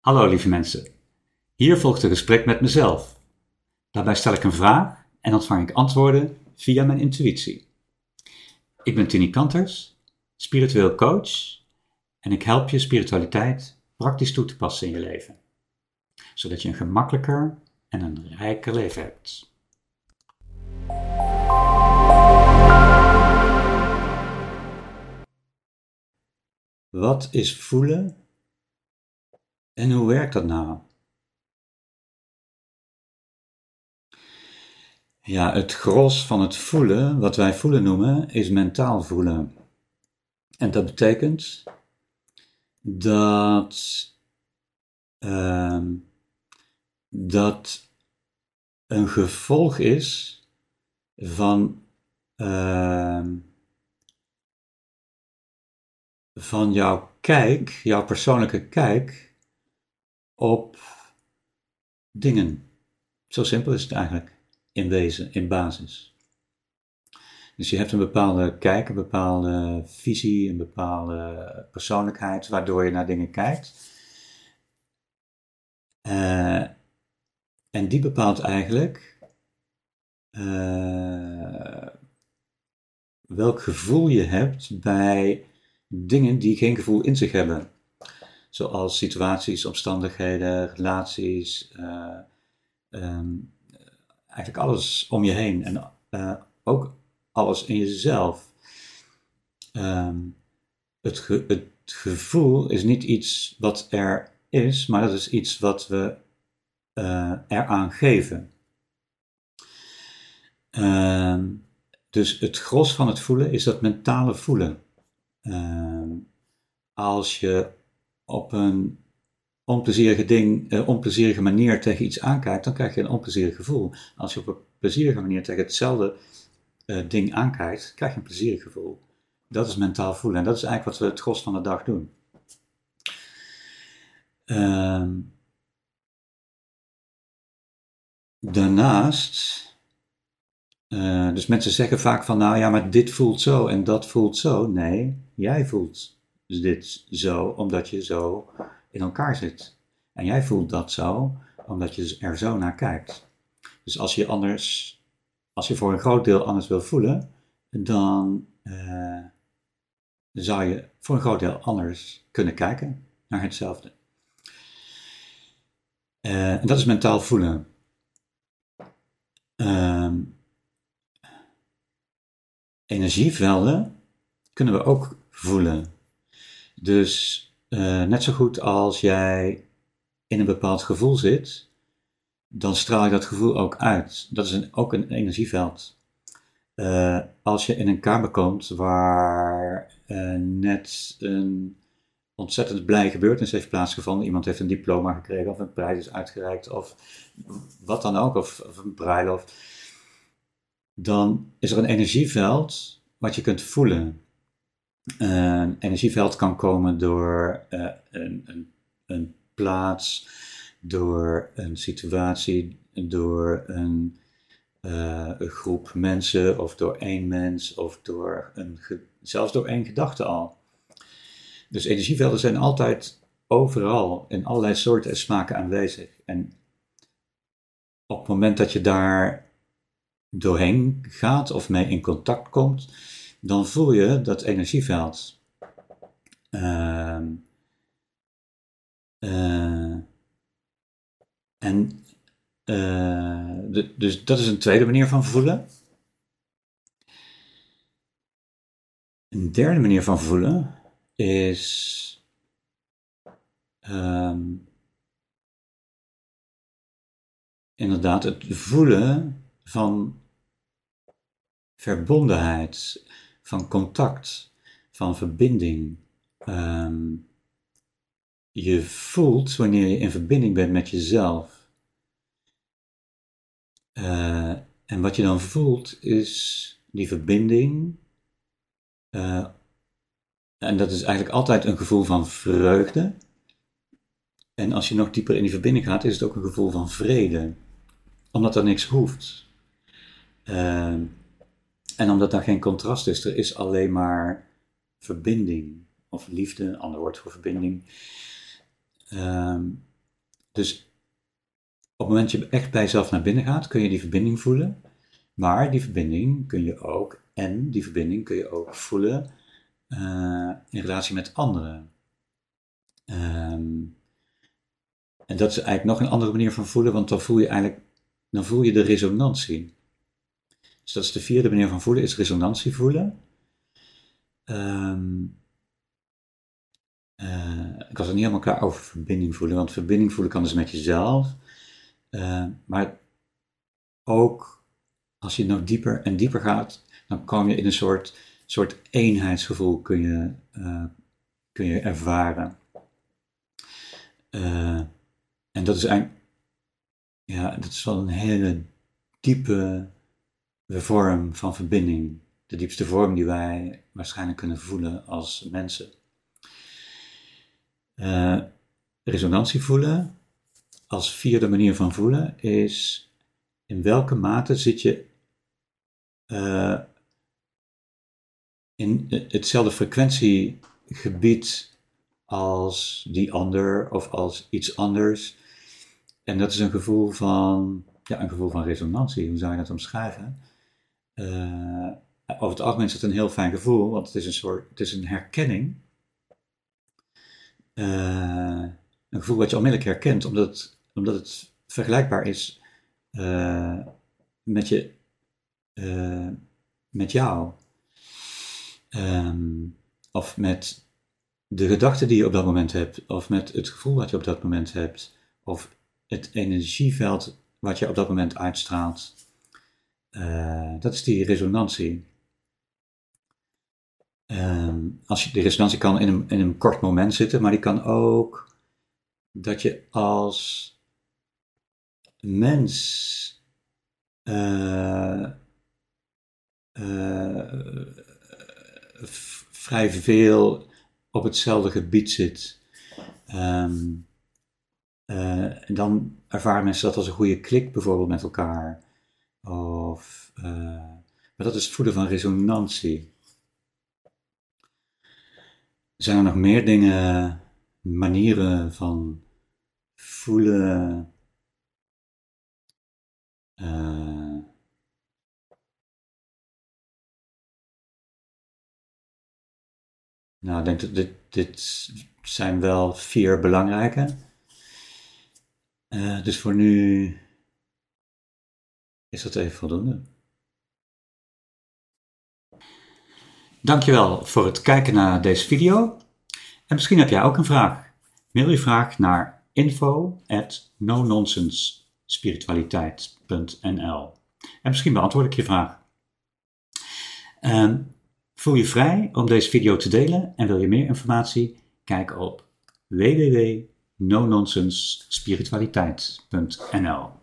Hallo lieve mensen. Hier volgt een gesprek met mezelf. Daarbij stel ik een vraag en ontvang ik antwoorden via mijn intuïtie. Ik ben Tini Kanters, spiritueel coach en ik help je spiritualiteit praktisch toe te passen in je leven, zodat je een gemakkelijker en een rijker leven hebt. Wat is voelen en hoe werkt dat nou? Ja, het gros van het voelen, wat wij voelen noemen, is mentaal voelen. En dat betekent dat, uh, dat een gevolg is van, uh, van jouw kijk, jouw persoonlijke kijk op dingen. Zo simpel is het eigenlijk in wezen, in basis. Dus je hebt een bepaalde kijk, een bepaalde visie, een bepaalde persoonlijkheid waardoor je naar dingen kijkt. Uh, en die bepaalt eigenlijk uh, welk gevoel je hebt bij dingen die geen gevoel in zich hebben zoals situaties, omstandigheden, relaties, uh, um, eigenlijk alles om je heen en uh, ook alles in jezelf. Um, het, het gevoel is niet iets wat er is, maar dat is iets wat we uh, eraan geven. Um, dus het gros van het voelen is dat mentale voelen. als je op een onplezierige, ding, uh, onplezierige manier tegen iets aankijkt, dan krijg je een onplezierig gevoel. Als je op een plezierige manier tegen hetzelfde uh, ding aankijkt, krijg je een plezierig gevoel. Dat is mentaal voelen en dat is eigenlijk wat we het gros van de dag doen. Uh, daarnaast, uh, dus mensen zeggen vaak van, nou ja, maar dit voelt zo en dat voelt zo. Nee, jij voelt dit zo omdat je zo in elkaar zit. En jij voelt dat zo omdat je er zo naar kijkt. Dus als je anders, als je voor een groot deel anders wil voelen, dan uh, zou je voor een groot deel anders kunnen kijken naar hetzelfde. Uh, en dat is mentaal voelen. Uh, energievelden kunnen we ook voelen. Dus uh, net zo goed als jij in een bepaald gevoel zit, dan straal je dat gevoel ook uit. Dat is een, ook een energieveld. Uh, als je in een kamer komt waar uh, net een ontzettend blij gebeurtenis heeft plaatsgevonden, iemand heeft een diploma gekregen of een prijs is uitgereikt of wat dan ook, of, of een bruiloft, dan is er een energieveld wat je kunt voelen. Een energieveld kan komen door uh, een, een, een, plaats, door een situatie, door een, uh, een, groep mensen of door één mens of door een, zelfs door één gedachte al. Dus energievelden zijn altijd overal in allerlei soorten en smaken aanwezig. En op het moment dat je daar doorheen gaat of mee in contact komt, dan voel je dat energieveld. Uh, uh, en uh, de, dus dat is een tweede manier van voelen. Een derde manier van voelen is um, inderdaad het voelen van verbondenheid van contact, van verbinding. Um, je voelt wanneer je in verbinding bent met jezelf. Uh, en wat je dan voelt is die verbinding. Uh, en dat is eigenlijk altijd een gevoel van vreugde. En als je nog dieper in die verbinding gaat, is het ook een gevoel van vrede. Omdat er niks hoeft. Uh, en omdat daar geen contrast is, er is alleen maar verbinding of liefde, ander woord voor verbinding. Um, Dus op het moment dat je echt bij jezelf naar binnen gaat, kun je die verbinding voelen. Maar die verbinding kun je ook, en die verbinding kun je ook voelen uh, in relatie met anderen. Um, en dat is eigenlijk nog een andere manier van voelen, want dan voel je eigenlijk, dan voel je de resonantie. Dus dat is de vierde manier van voelen, is resonantie voelen. Um, uh, ik was er niet helemaal klaar over verbinding voelen, want verbinding voelen kan dus met jezelf. Uh, maar ook als je nog dieper en dieper gaat, dan kom je in een soort, soort eenheidsgevoel kun je, uh, kun je ervaren. en dat is eigenlijk, ja, dat is wel een hele diepe vorm van verbinding. De diepste vorm die wij waarschijnlijk kunnen voelen als mensen. Uh, resonantie voelen als vierde manier van voelen is in welke mate zit je uh, in hetzelfde frequentiegebied als die ander of als iets anders. En dat is een gevoel van, ja, een gevoel van resonantie. Hoe zou je dat omschrijven? Uh, over het algemeen is het een heel fijn gevoel, want het is een soort, het is een herkenning uh, een gevoel wat je onmiddellijk herkent, omdat het, omdat het vergelijkbaar is uh, met, je, met jou. Um, of met de gedachten die je op dat moment hebt, of met het gevoel wat je op dat moment hebt, of het energieveld wat je op dat moment uitstraalt. Dat is die resonantie. Ehm, als je, de resonantie kan in een, in een kort moment zitten, maar die kan ook dat je als mens uh, uh, vrij veel op hetzelfde gebied zit. Um, uh, dan ervaren mensen dat als een goede klik bijvoorbeeld met elkaar. Of, maar dat is het voeden van resonantie. Zijn er nog meer dingen, manieren van voelen? Uh, nou, ik denk dat dit, dit zijn wel vier belangrijke. Uh, dus voor nu is dat even voldoende. Dankjewel voor het kijken naar deze video. En misschien heb jij ook een vraag. Mail je vraag naar info at nononsensespiritualiteit.nl En misschien beantwoord ik je vraag. Um, voel je vrij om deze video te delen en wil je meer informatie? Kijk op www.nononsensespiritualiteit.nl